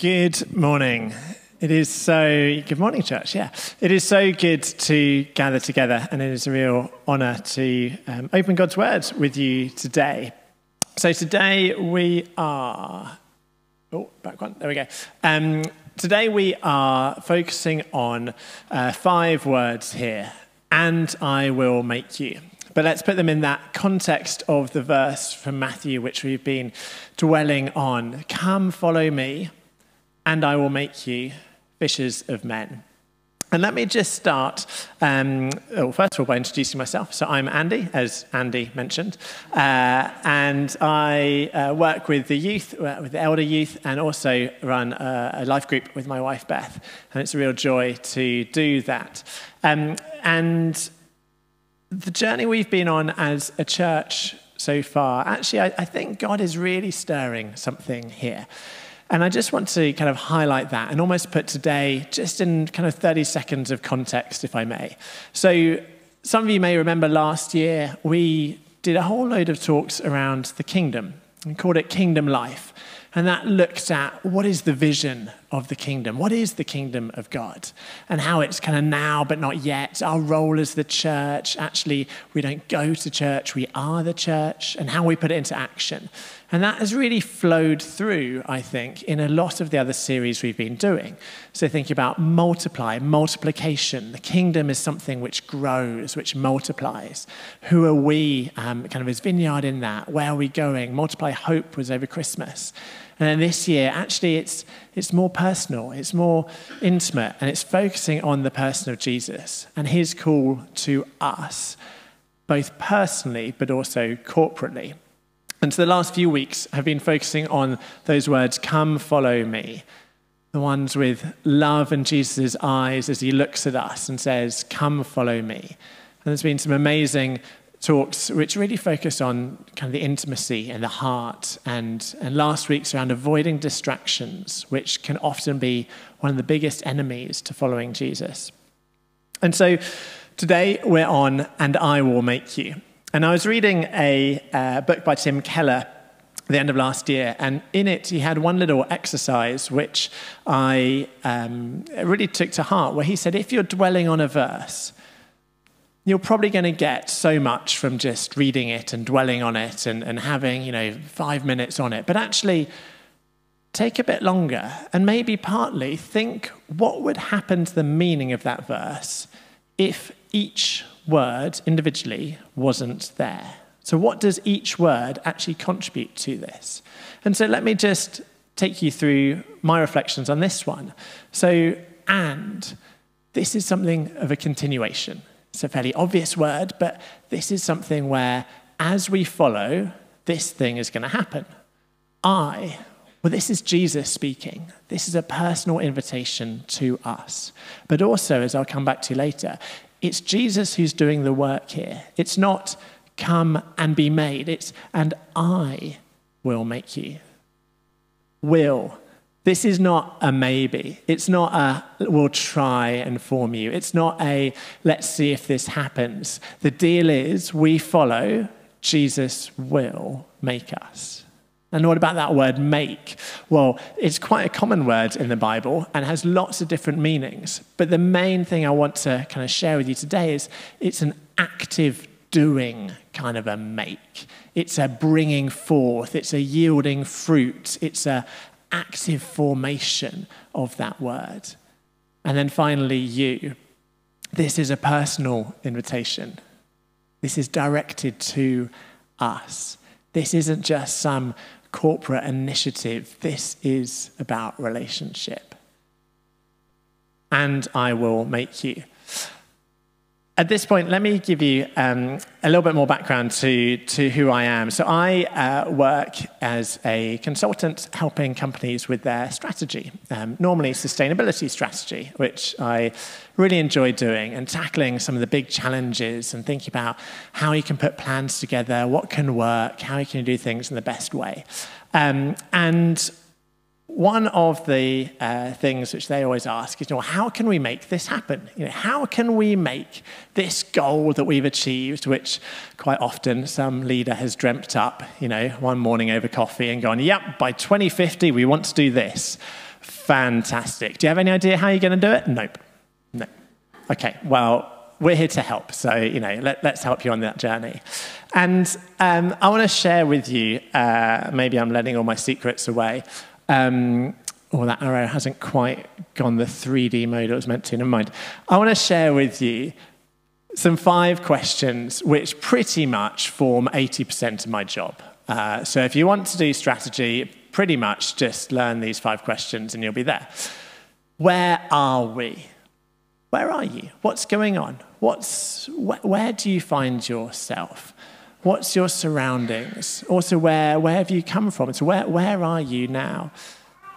Good morning. It is so, good morning, church. Yeah. It is so good to gather together, and it is a real honour to um, open God's Word with you today. So, today we are, oh, back one, there we go. Um, today we are focusing on uh, five words here, and I will make you. But let's put them in that context of the verse from Matthew, which we've been dwelling on. Come, follow me and I will make you fishers of men. And let me just start, um, well, first of all, by introducing myself. So I'm Andy, as Andy mentioned, uh, and I uh, work with the youth, uh, with the elder youth, and also run a, a, life group with my wife Beth. And it's a real joy to do that. Um, and the journey we've been on as a church so far, actually, I, I think God is really stirring something here. And I just want to kind of highlight that and almost put today just in kind of 30 seconds of context, if I may. So, some of you may remember last year we did a whole load of talks around the kingdom We called it Kingdom Life. And that looks at what is the vision of the kingdom? What is the kingdom of God? And how it's kind of now but not yet. Our role as the church. Actually, we don't go to church, we are the church, and how we put it into action. And that has really flowed through, I think, in a lot of the other series we've been doing. So, thinking about multiply, multiplication. The kingdom is something which grows, which multiplies. Who are we, um, kind of as vineyard in that? Where are we going? Multiply hope was over Christmas. And then this year, actually, it's, it's more personal, it's more intimate, and it's focusing on the person of Jesus and his call to us, both personally but also corporately. And so the last few weeks have been focusing on those words, come follow me. The ones with love in Jesus' eyes as he looks at us and says, come follow me. And there's been some amazing talks which really focus on kind of the intimacy and the heart. And, and last week's around avoiding distractions which can often be one of the biggest enemies to following jesus. And so today we're on and i will make you. And I was reading a uh, book by Tim Keller the end of last year, and in it he had one little exercise which I um, really took to heart, where he said, if you're dwelling on a verse, you're probably going to get so much from just reading it and dwelling on it and, and having, you know, five minutes on it. But actually, take a bit longer and maybe partly think what would happen to the meaning of that verse if each word individually wasn't there. So, what does each word actually contribute to this? And so, let me just take you through my reflections on this one. So, and this is something of a continuation. It's a fairly obvious word, but this is something where, as we follow, this thing is going to happen. I, well, this is Jesus speaking. This is a personal invitation to us. But also, as I'll come back to later, it's Jesus who's doing the work here. It's not come and be made, it's and I will make you. Will. This is not a maybe. It's not a we'll try and form you. It's not a let's see if this happens. The deal is we follow, Jesus will make us. And what about that word make? Well, it's quite a common word in the Bible and has lots of different meanings. But the main thing I want to kind of share with you today is it's an active doing kind of a make. It's a bringing forth, it's a yielding fruit, it's a active formation of that word. And then finally, you. This is a personal invitation. This is directed to us. This isn't just some corporate initiative. This is about relationship. And I will make you. At this point, let me give you um, a little bit more background to, to who I am. So, I uh, work as a consultant helping companies with their strategy, um, normally sustainability strategy, which I really enjoy doing and tackling some of the big challenges and thinking about how you can put plans together, what can work, how you can do things in the best way. Um, and one of the uh, things which they always ask is, you know, how can we make this happen? You know, how can we make this goal that we've achieved, which quite often some leader has dreamt up, you know, one morning over coffee and gone, yep, by 2050 we want to do this. Fantastic. Do you have any idea how you're going to do it? Nope. No. Okay, well, we're here to help. So, you know, let, us help you on that journey. And um, I want to share with you, uh, maybe I'm letting all my secrets away. Um, or that arrow hasn't quite gone the 3D mode it was meant to. Never mind. I want to share with you some five questions which pretty much form 80% of my job. Uh, so if you want to do strategy, pretty much just learn these five questions and you'll be there. Where are we? Where are you? What's going on? What's, wh- where do you find yourself? What's your surroundings? Also, where, where have you come from? So, where, where are you now?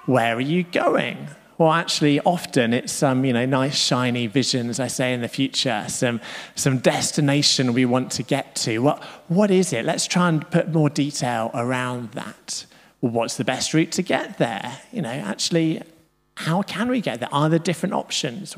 Where are you going? Well, actually, often it's some, you know, nice shiny visions, I say, in the future, some, some destination we want to get to. What, what is it? Let's try and put more detail around that. Well, what's the best route to get there? You know, actually, how can we get there? Are there different options?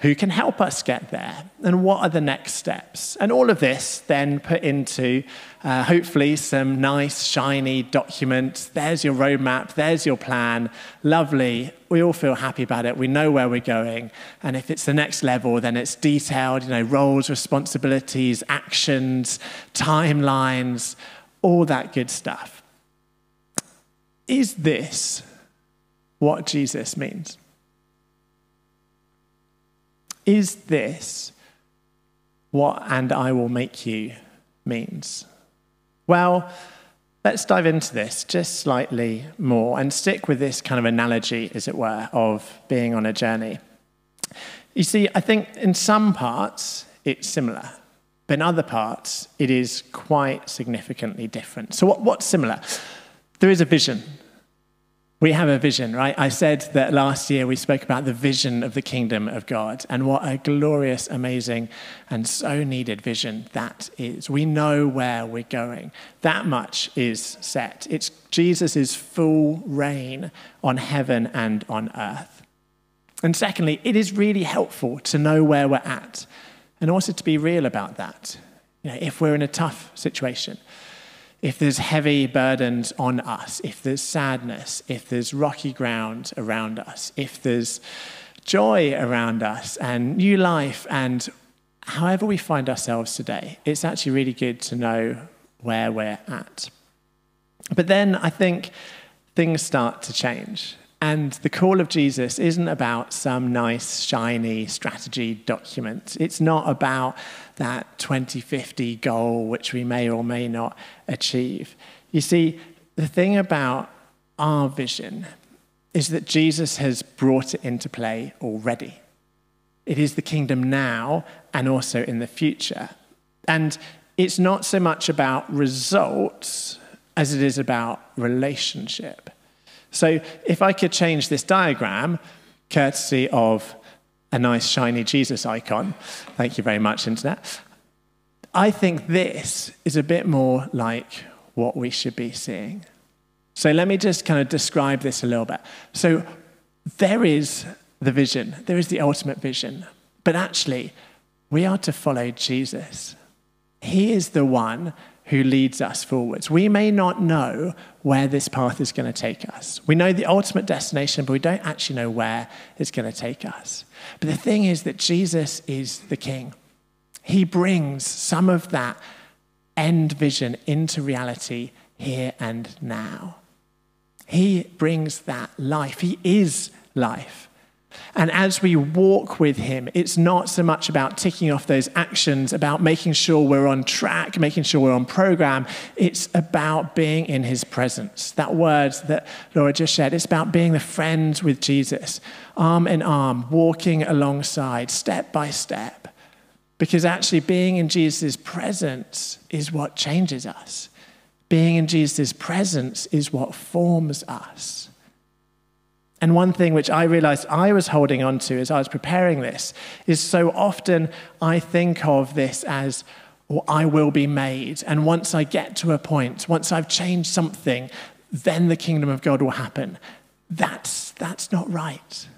Who can help us get there? And what are the next steps? And all of this then put into uh, hopefully some nice, shiny document. There's your roadmap, there's your plan. Lovely. We all feel happy about it. We know where we're going. And if it's the next level, then it's detailed, you know, roles, responsibilities, actions, timelines, all that good stuff. Is this what Jesus means? Is this what and I will make you means? Well, let's dive into this just slightly more and stick with this kind of analogy, as it were, of being on a journey. You see, I think in some parts it's similar, but in other parts it is quite significantly different. So, what, what's similar? There is a vision we have a vision, right? I said that last year we spoke about the vision of the kingdom of God and what a glorious, amazing, and so needed vision that is. We know where we're going. That much is set. It's Jesus' full reign on heaven and on earth. And secondly, it is really helpful to know where we're at and also to be real about that. You know, if we're in a tough situation, if there's heavy burdens on us, if there's sadness, if there's rocky ground around us, if there's joy around us and new life, and however we find ourselves today, it's actually really good to know where we're at. But then I think things start to change. And the call of Jesus isn't about some nice, shiny strategy document. It's not about that 2050 goal, which we may or may not achieve. You see, the thing about our vision is that Jesus has brought it into play already. It is the kingdom now and also in the future. And it's not so much about results as it is about relationship. So if I could change this diagram, courtesy of a nice shiny Jesus icon, thank you very much, Internet, I think this is a bit more like what we should be seeing. So let me just kind of describe this a little bit. So there is the vision, there is the ultimate vision, but actually, we are to follow Jesus. He is the one who leads us forwards. We may not know where this path is going to take us. We know the ultimate destination, but we don't actually know where it's going to take us. But the thing is that Jesus is the King. He brings some of that end vision into reality here and now. He brings that life. He is life. And as we walk with Him, it's not so much about ticking off those actions, about making sure we're on track, making sure we're on program. It's about being in His presence. That word that Laura just shared, it's about being the friend with Jesus, arm in arm, walking alongside, step by step. Because actually, being in Jesus' presence is what changes us. Being in Jesus' presence is what forms us. And one thing which I realized I was holding on to as I was preparing this is so often I think of this as, well, I will be made. And once I get to a point, once I've changed something, then the kingdom of God will happen. That's, that's not right.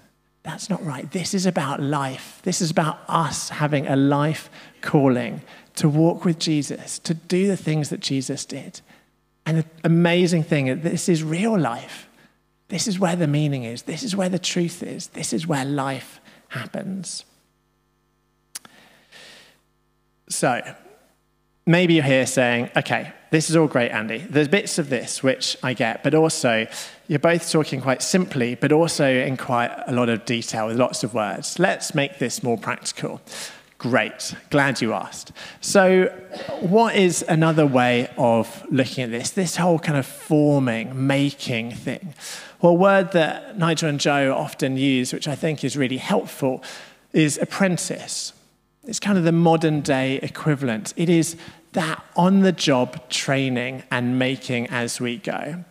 That's not right. This is about life. This is about us having a life calling to walk with Jesus, to do the things that Jesus did. And the amazing thing, this is real life. This is where the meaning is. This is where the truth is. This is where life happens. So, maybe you're here saying, okay, this is all great, Andy. There's bits of this which I get, but also you're both talking quite simply, but also in quite a lot of detail with lots of words. Let's make this more practical. Great, glad you asked. So, what is another way of looking at this? This whole kind of forming, making thing. Well, a word that Nigel and Joe often use, which I think is really helpful, is apprentice. It's kind of the modern day equivalent. It is that on the job training and making as we go.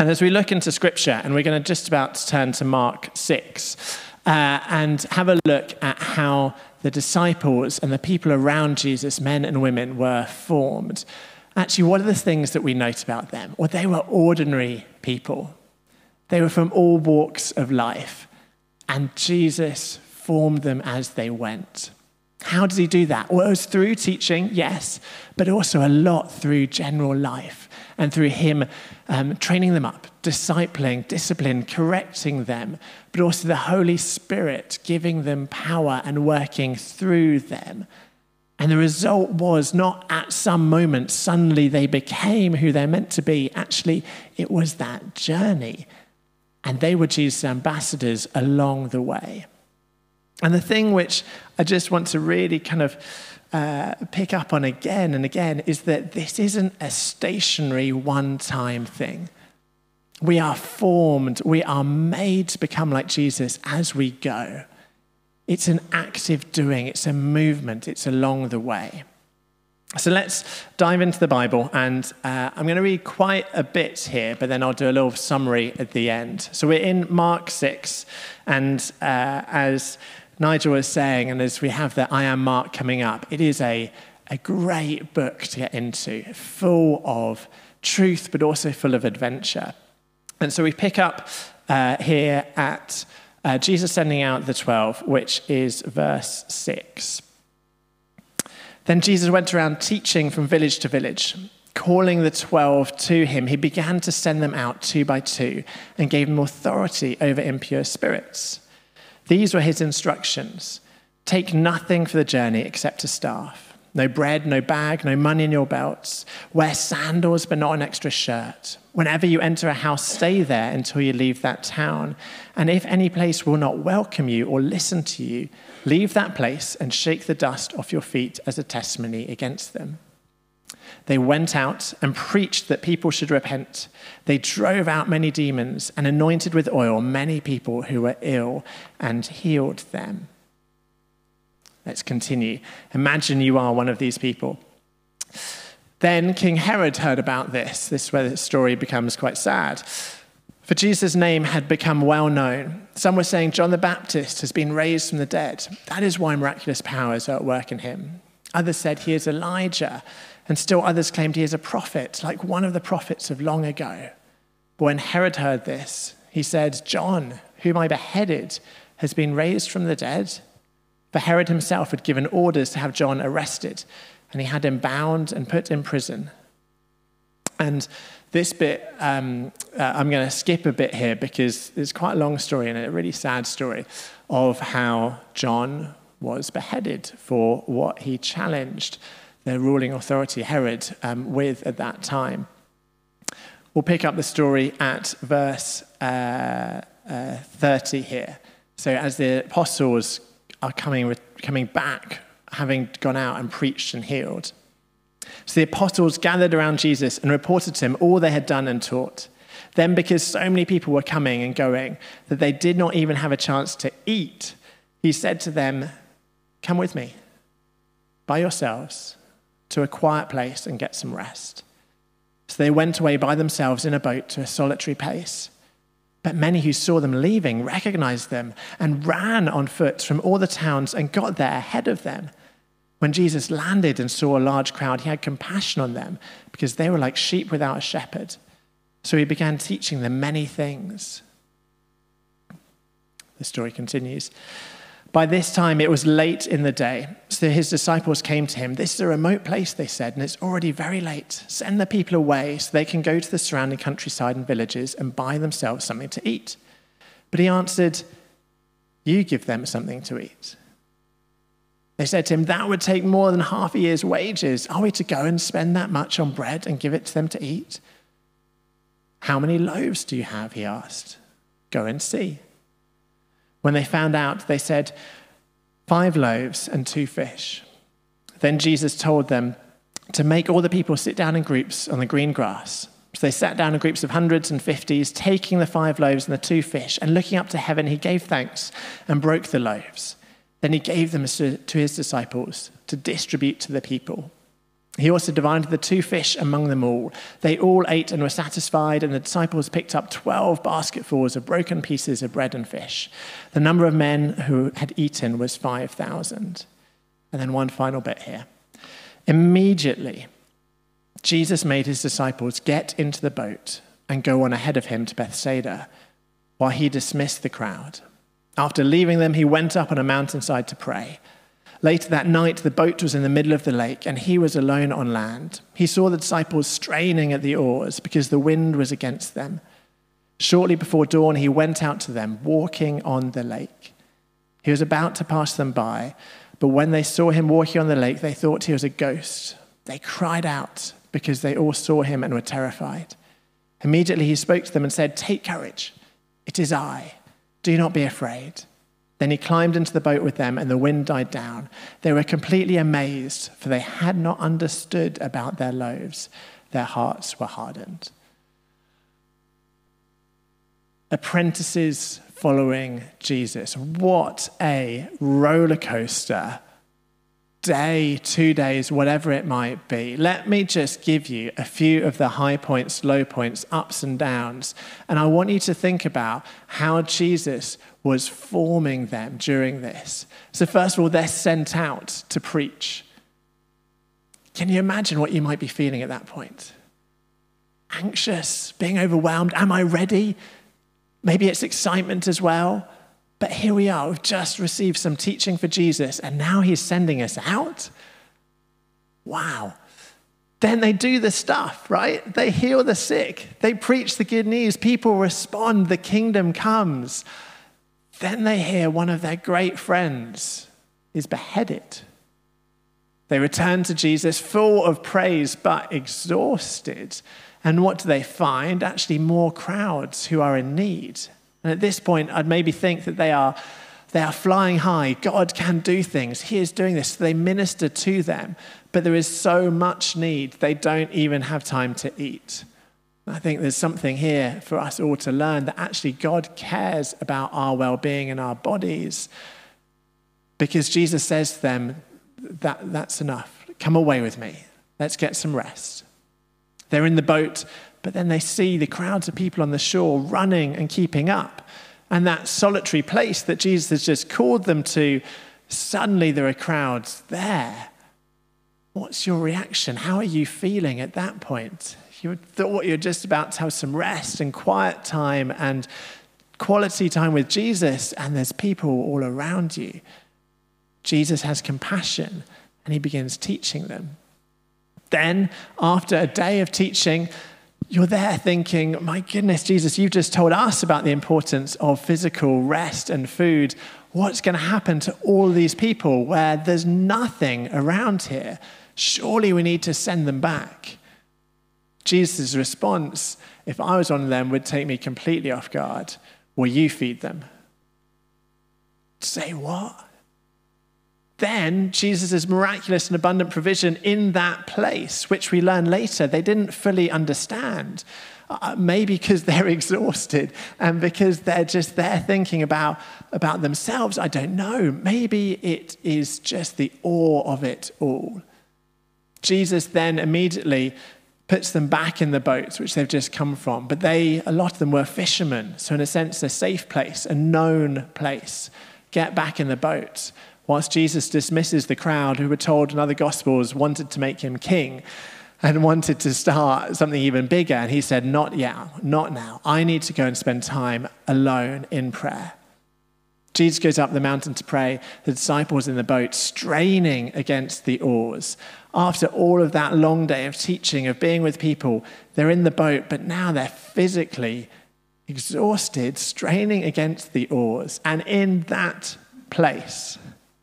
And as we look into scripture, and we're going to just about turn to Mark 6 uh, and have a look at how the disciples and the people around Jesus, men and women, were formed. Actually, what are the things that we note about them? Well, they were ordinary people. They were from all walks of life, and Jesus formed them as they went. How does he do that? Well, it was through teaching, yes, but also a lot through general life and through him um, training them up, discipling, discipline, correcting them, but also the Holy Spirit giving them power and working through them. And the result was not at some moment suddenly they became who they're meant to be. Actually, it was that journey and they were Jesus' ambassadors along the way. And the thing which I just want to really kind of uh, pick up on again and again is that this isn't a stationary one time thing. We are formed, we are made to become like Jesus as we go. It's an active doing, it's a movement, it's along the way. So let's dive into the Bible, and uh, I'm going to read quite a bit here, but then I'll do a little summary at the end. So we're in Mark 6, and uh, as Nigel was saying, and as we have the I Am Mark coming up, it is a, a great book to get into, full of truth, but also full of adventure. And so we pick up uh, here at uh, Jesus sending out the 12, which is verse 6. Then Jesus went around teaching from village to village. Calling the twelve to him, he began to send them out two by two and gave them authority over impure spirits. These were his instructions Take nothing for the journey except a staff. No bread, no bag, no money in your belts. Wear sandals, but not an extra shirt. Whenever you enter a house, stay there until you leave that town. And if any place will not welcome you or listen to you, Leave that place and shake the dust off your feet as a testimony against them. They went out and preached that people should repent. They drove out many demons and anointed with oil many people who were ill and healed them. Let's continue. Imagine you are one of these people. Then King Herod heard about this. This is where the story becomes quite sad. For Jesus' name had become well known. Some were saying John the Baptist has been raised from the dead. That is why miraculous powers are at work in him. Others said he is Elijah, and still others claimed he is a prophet, like one of the prophets of long ago. But when Herod heard this, he said, John, whom I beheaded, has been raised from the dead. For Herod himself had given orders to have John arrested, and he had him bound and put in prison. And this bit, um, uh, I'm going to skip a bit here because it's quite a long story and a really sad story of how John was beheaded for what he challenged the ruling authority, Herod, um, with at that time. We'll pick up the story at verse uh, uh, 30 here. So, as the apostles are coming, coming back, having gone out and preached and healed, so the apostles gathered around Jesus and reported to him all they had done and taught. Then, because so many people were coming and going that they did not even have a chance to eat, he said to them, Come with me by yourselves to a quiet place and get some rest. So they went away by themselves in a boat to a solitary place. But many who saw them leaving recognized them and ran on foot from all the towns and got there ahead of them. When Jesus landed and saw a large crowd, he had compassion on them because they were like sheep without a shepherd. So he began teaching them many things. The story continues. By this time, it was late in the day. So his disciples came to him. This is a remote place, they said, and it's already very late. Send the people away so they can go to the surrounding countryside and villages and buy themselves something to eat. But he answered, You give them something to eat. They said to him, That would take more than half a year's wages. Are we to go and spend that much on bread and give it to them to eat? How many loaves do you have? He asked. Go and see. When they found out, they said, Five loaves and two fish. Then Jesus told them to make all the people sit down in groups on the green grass. So they sat down in groups of hundreds and fifties, taking the five loaves and the two fish, and looking up to heaven, he gave thanks and broke the loaves. Then he gave them to his disciples to distribute to the people. He also divided the two fish among them all. They all ate and were satisfied, and the disciples picked up 12 basketfuls of broken pieces of bread and fish. The number of men who had eaten was 5,000. And then one final bit here. Immediately, Jesus made his disciples get into the boat and go on ahead of him to Bethsaida while he dismissed the crowd. After leaving them, he went up on a mountainside to pray. Later that night, the boat was in the middle of the lake, and he was alone on land. He saw the disciples straining at the oars because the wind was against them. Shortly before dawn, he went out to them, walking on the lake. He was about to pass them by, but when they saw him walking on the lake, they thought he was a ghost. They cried out because they all saw him and were terrified. Immediately he spoke to them and said, Take courage, it is I. Do not be afraid. Then he climbed into the boat with them, and the wind died down. They were completely amazed, for they had not understood about their loaves. Their hearts were hardened. Apprentices following Jesus. What a roller coaster day, two days, whatever it might be, let me just give you a few of the high points, low points, ups and downs. And I want you to think about how Jesus was forming them during this. So, first of all, they're sent out to preach. Can you imagine what you might be feeling at that point? Anxious, being overwhelmed. Am I ready? Maybe it's excitement as well. But here we are, we've just received some teaching for Jesus, and now he's sending us out. Wow. Then they do the stuff, right? They heal the sick, they preach the good news, people respond, the kingdom comes. Then they hear one of their great friends is beheaded. They return to Jesus full of praise but exhausted. And what do they find? Actually, more crowds who are in need. And at this point, I'd maybe think that they are, they are flying high. God can do things. He is doing this. So they minister to them. But there is so much need, they don't even have time to eat. I think there's something here for us all to learn that actually God cares about our well being and our bodies. Because Jesus says to them, that, That's enough. Come away with me. Let's get some rest. They're in the boat but then they see the crowds of people on the shore running and keeping up. And that solitary place that Jesus has just called them to, suddenly there are crowds there. What's your reaction? How are you feeling at that point? You thought you're just about to have some rest and quiet time and quality time with Jesus, and there's people all around you. Jesus has compassion and he begins teaching them. Then, after a day of teaching, you're there thinking, my goodness, Jesus, you've just told us about the importance of physical rest and food. What's going to happen to all these people where there's nothing around here? Surely we need to send them back. Jesus' response, if I was of them, would take me completely off guard. Will you feed them? Say what? then Jesus' miraculous and abundant provision in that place, which we learn later, they didn't fully understand. Uh, maybe because they're exhausted and because they're just there thinking about, about themselves. I don't know. Maybe it is just the awe of it all. Jesus then immediately puts them back in the boats which they've just come from. But they, a lot of them were fishermen. So, in a sense, a safe place, a known place. Get back in the boats whilst Jesus dismisses the crowd who were told in other gospels wanted to make him king and wanted to start something even bigger. And he said, Not yet, not now. I need to go and spend time alone in prayer. Jesus goes up the mountain to pray, the disciples in the boat straining against the oars. After all of that long day of teaching, of being with people, they're in the boat, but now they're physically exhausted, straining against the oars. And in that place,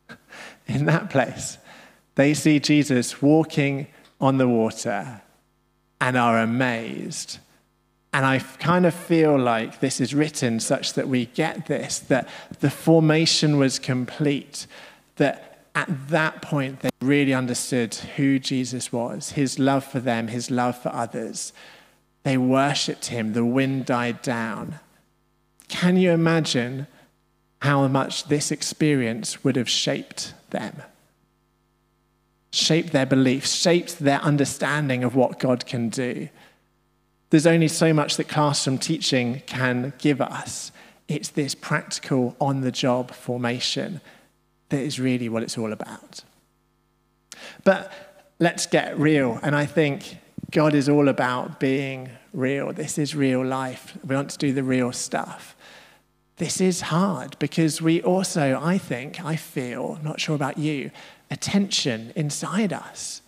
in that place, they see Jesus walking on the water and are amazed and I kind of feel like this is written such that we get this that the formation was complete, that at that point they really understood who Jesus was, his love for them, his love for others. They worshipped him, the wind died down. Can you imagine how much this experience would have shaped them? Shaped their beliefs, shaped their understanding of what God can do. There's only so much that classroom teaching can give us. It's this practical, on the job formation that is really what it's all about. But let's get real. And I think God is all about being real. This is real life. We want to do the real stuff. This is hard because we also, I think, I feel, not sure about you, a tension inside us.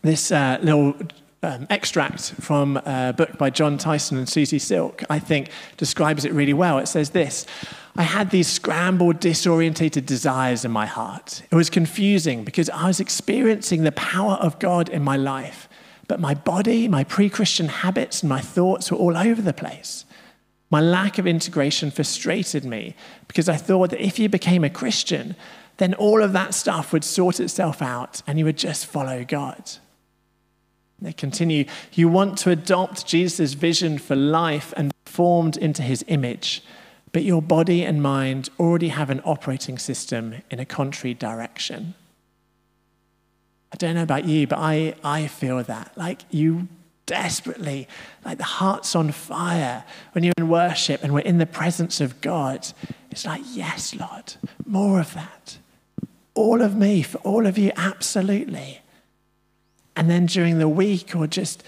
This uh, little um, extract from a book by John Tyson and Susie Silk, I think, describes it really well. It says this I had these scrambled, disorientated desires in my heart. It was confusing because I was experiencing the power of God in my life, but my body, my pre Christian habits, and my thoughts were all over the place. My lack of integration frustrated me because I thought that if you became a Christian, then all of that stuff would sort itself out and you would just follow God. They continue, you want to adopt Jesus' vision for life and be formed into his image, but your body and mind already have an operating system in a contrary direction. I don't know about you, but I, I feel that. Like you desperately, like the heart's on fire when you're in worship and we're in the presence of God. It's like, yes, Lord, more of that. All of me, for all of you, absolutely. And then during the week or just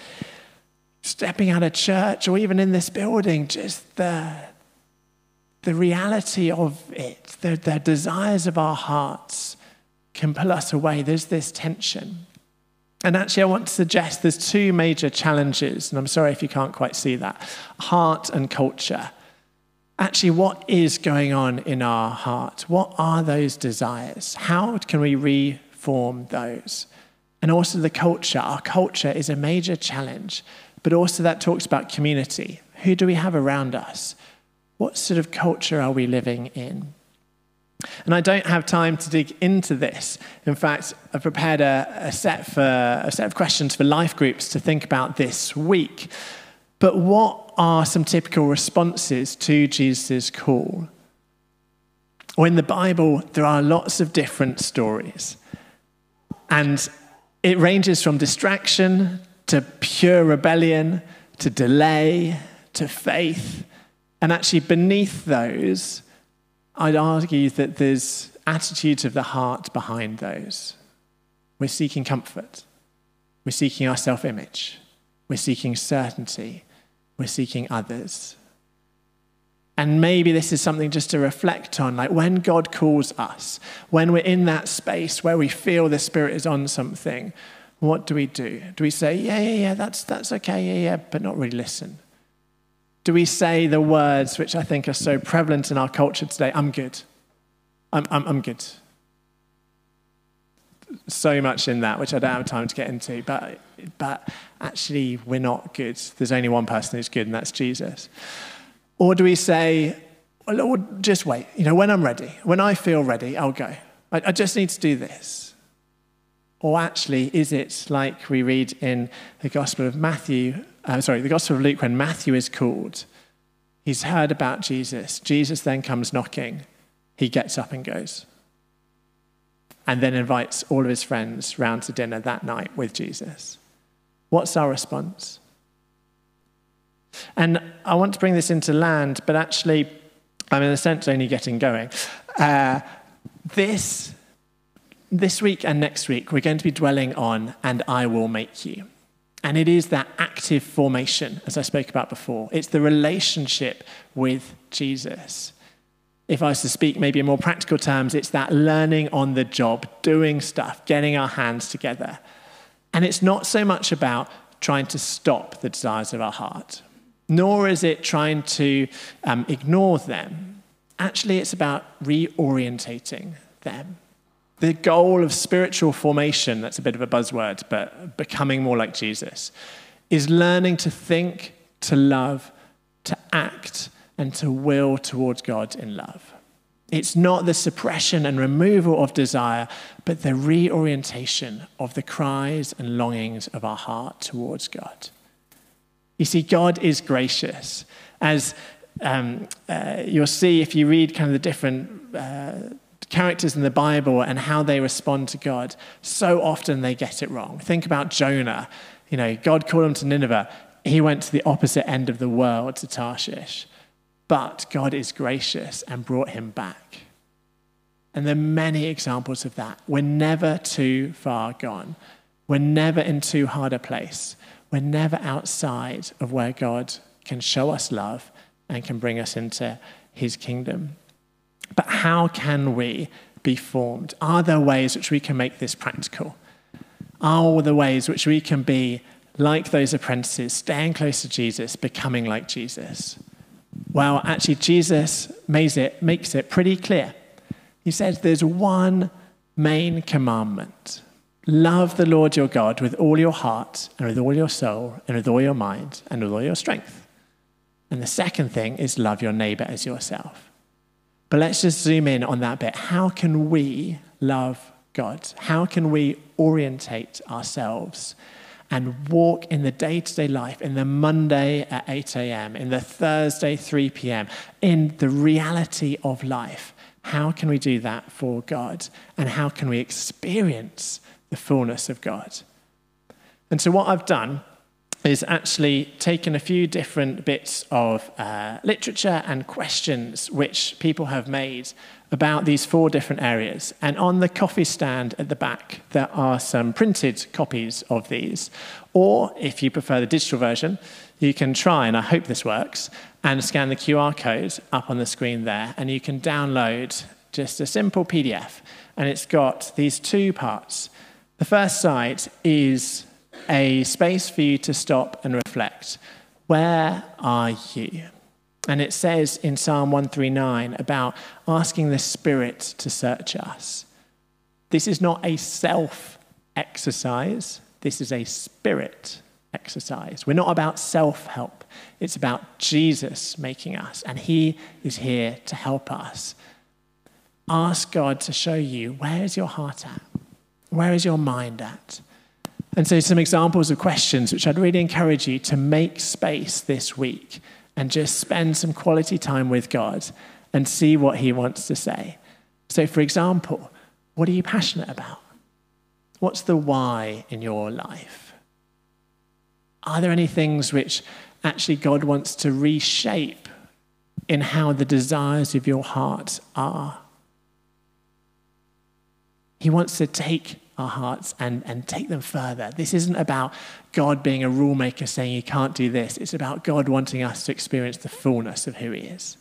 stepping out of church or even in this building, just the, the reality of it, the, the desires of our hearts can pull us away. There's this tension. And actually, I want to suggest there's two major challenges, and I'm sorry if you can't quite see that heart and culture. Actually, what is going on in our heart? What are those desires? How can we reform those? And also the culture. Our culture is a major challenge, but also that talks about community. Who do we have around us? What sort of culture are we living in? And I don't have time to dig into this. In fact, I've prepared a, a, set, for, a set of questions for life groups to think about this week. But what are some typical responses to Jesus' call? Well, in the Bible, there are lots of different stories. And it ranges from distraction to pure rebellion to delay to faith. And actually, beneath those, I'd argue that there's attitudes of the heart behind those. We're seeking comfort, we're seeking our self image, we're seeking certainty, we're seeking others. And maybe this is something just to reflect on. Like when God calls us, when we're in that space where we feel the Spirit is on something, what do we do? Do we say, yeah, yeah, yeah, that's, that's okay, yeah, yeah, but not really listen? Do we say the words which I think are so prevalent in our culture today, I'm good? I'm, I'm, I'm good. So much in that, which I don't have time to get into, but, but actually, we're not good. There's only one person who's good, and that's Jesus. Or do we say, well, Lord, just wait. You know, when I'm ready, when I feel ready, I'll go. I, I just need to do this. Or actually, is it like we read in the Gospel of Matthew, uh, sorry, the Gospel of Luke, when Matthew is called? He's heard about Jesus. Jesus then comes knocking. He gets up and goes. And then invites all of his friends round to dinner that night with Jesus. What's our response? And I want to bring this into land, but actually, I'm in a sense only getting going. Uh, this, this week and next week, we're going to be dwelling on, and I will make you. And it is that active formation, as I spoke about before. It's the relationship with Jesus. If I was to speak maybe in more practical terms, it's that learning on the job, doing stuff, getting our hands together. And it's not so much about trying to stop the desires of our heart, nor is it trying to um, ignore them. Actually, it's about reorientating them. The goal of spiritual formation, that's a bit of a buzzword, but becoming more like Jesus, is learning to think, to love, to act, and to will towards God in love. It's not the suppression and removal of desire, but the reorientation of the cries and longings of our heart towards God. You see, God is gracious. As um, uh, you'll see if you read kind of the different uh, characters in the Bible and how they respond to God, so often they get it wrong. Think about Jonah. You know, God called him to Nineveh. He went to the opposite end of the world, to Tarshish. But God is gracious and brought him back. And there are many examples of that. We're never too far gone. We're never in too hard a place. We're never outside of where God can show us love and can bring us into his kingdom. But how can we be formed? Are there ways which we can make this practical? Are there ways which we can be like those apprentices, staying close to Jesus, becoming like Jesus? Well, actually, Jesus makes it, makes it pretty clear. He says there's one main commandment love the Lord your God with all your heart, and with all your soul, and with all your mind, and with all your strength. And the second thing is love your neighbor as yourself. But let's just zoom in on that bit. How can we love God? How can we orientate ourselves and walk in the day to day life, in the Monday at 8 a.m., in the Thursday 3 p.m., in the reality of life. How can we do that for God? And how can we experience the fullness of God? And so, what I've done is actually taken a few different bits of uh, literature and questions which people have made about these four different areas. And on the coffee stand at the back, there are some printed copies of these. Or if you prefer the digital version, you can try, and I hope this works, and scan the QR code up on the screen there, and you can download just a simple PDF. And it's got these two parts. The first site is a space for you to stop and reflect. Where are you? And it says in Psalm 139 about asking the Spirit to search us. This is not a self exercise, this is a spirit exercise. We're not about self help, it's about Jesus making us, and He is here to help us. Ask God to show you where is your heart at? Where is your mind at? And so, some examples of questions which I'd really encourage you to make space this week and just spend some quality time with God and see what He wants to say. So, for example, what are you passionate about? What's the why in your life? Are there any things which actually God wants to reshape in how the desires of your heart are? He wants to take our hearts and, and take them further. This isn't about God being a rule maker saying you can't do this. It's about God wanting us to experience the fullness of who He is.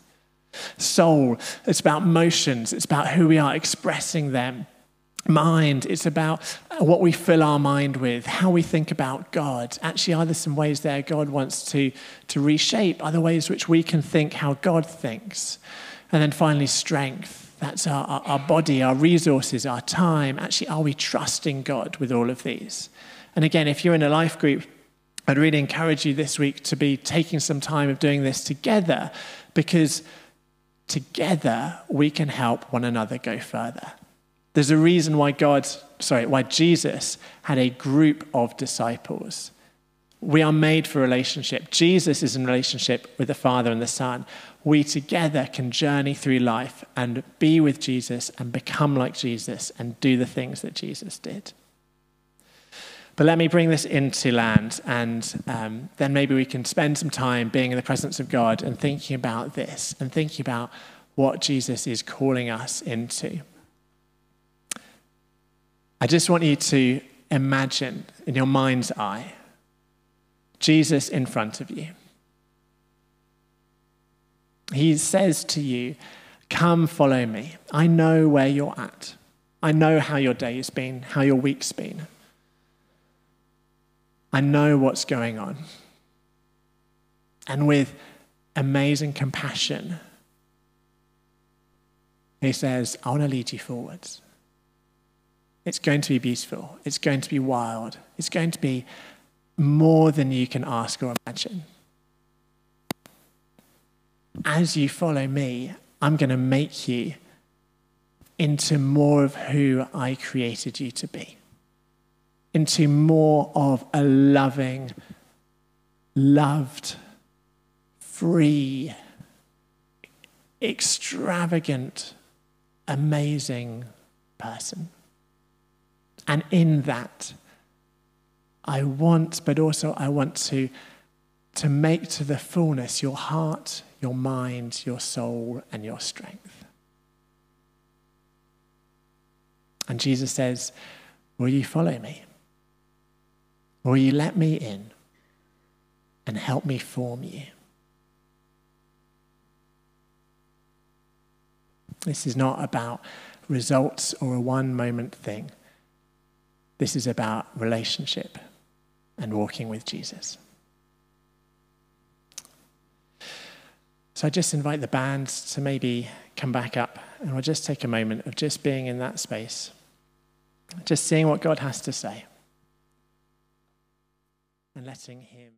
Soul, it's about motions, it's about who we are expressing them. Mind, it's about what we fill our mind with, how we think about God. Actually, are there some ways there God wants to, to reshape? Other ways which we can think how God thinks? And then finally, strength that's our, our, our body, our resources, our time. Actually, are we trusting God with all of these? And again, if you're in a life group, I'd really encourage you this week to be taking some time of doing this together because together we can help one another go further. There's a reason why God, sorry, why Jesus had a group of disciples. We are made for relationship. Jesus is in relationship with the Father and the Son we together can journey through life and be with Jesus and become like Jesus and do the things that Jesus did. But let me bring this into land, and um, then maybe we can spend some time being in the presence of God and thinking about this and thinking about what Jesus is calling us into. I just want you to imagine in your mind's eye Jesus in front of you. He says to you, Come follow me. I know where you're at. I know how your day has been, how your week's been. I know what's going on. And with amazing compassion, he says, I want to lead you forwards. It's going to be beautiful. It's going to be wild. It's going to be more than you can ask or imagine. As you follow me, I'm going to make you into more of who I created you to be, into more of a loving, loved, free, extravagant, amazing person. And in that, I want, but also I want to, to make to the fullness your heart, your mind, your soul, and your strength. And Jesus says, Will you follow me? Will you let me in and help me form you? This is not about results or a one moment thing. This is about relationship and walking with Jesus. So I just invite the band to maybe come back up and we'll just take a moment of just being in that space, just seeing what God has to say and letting Him.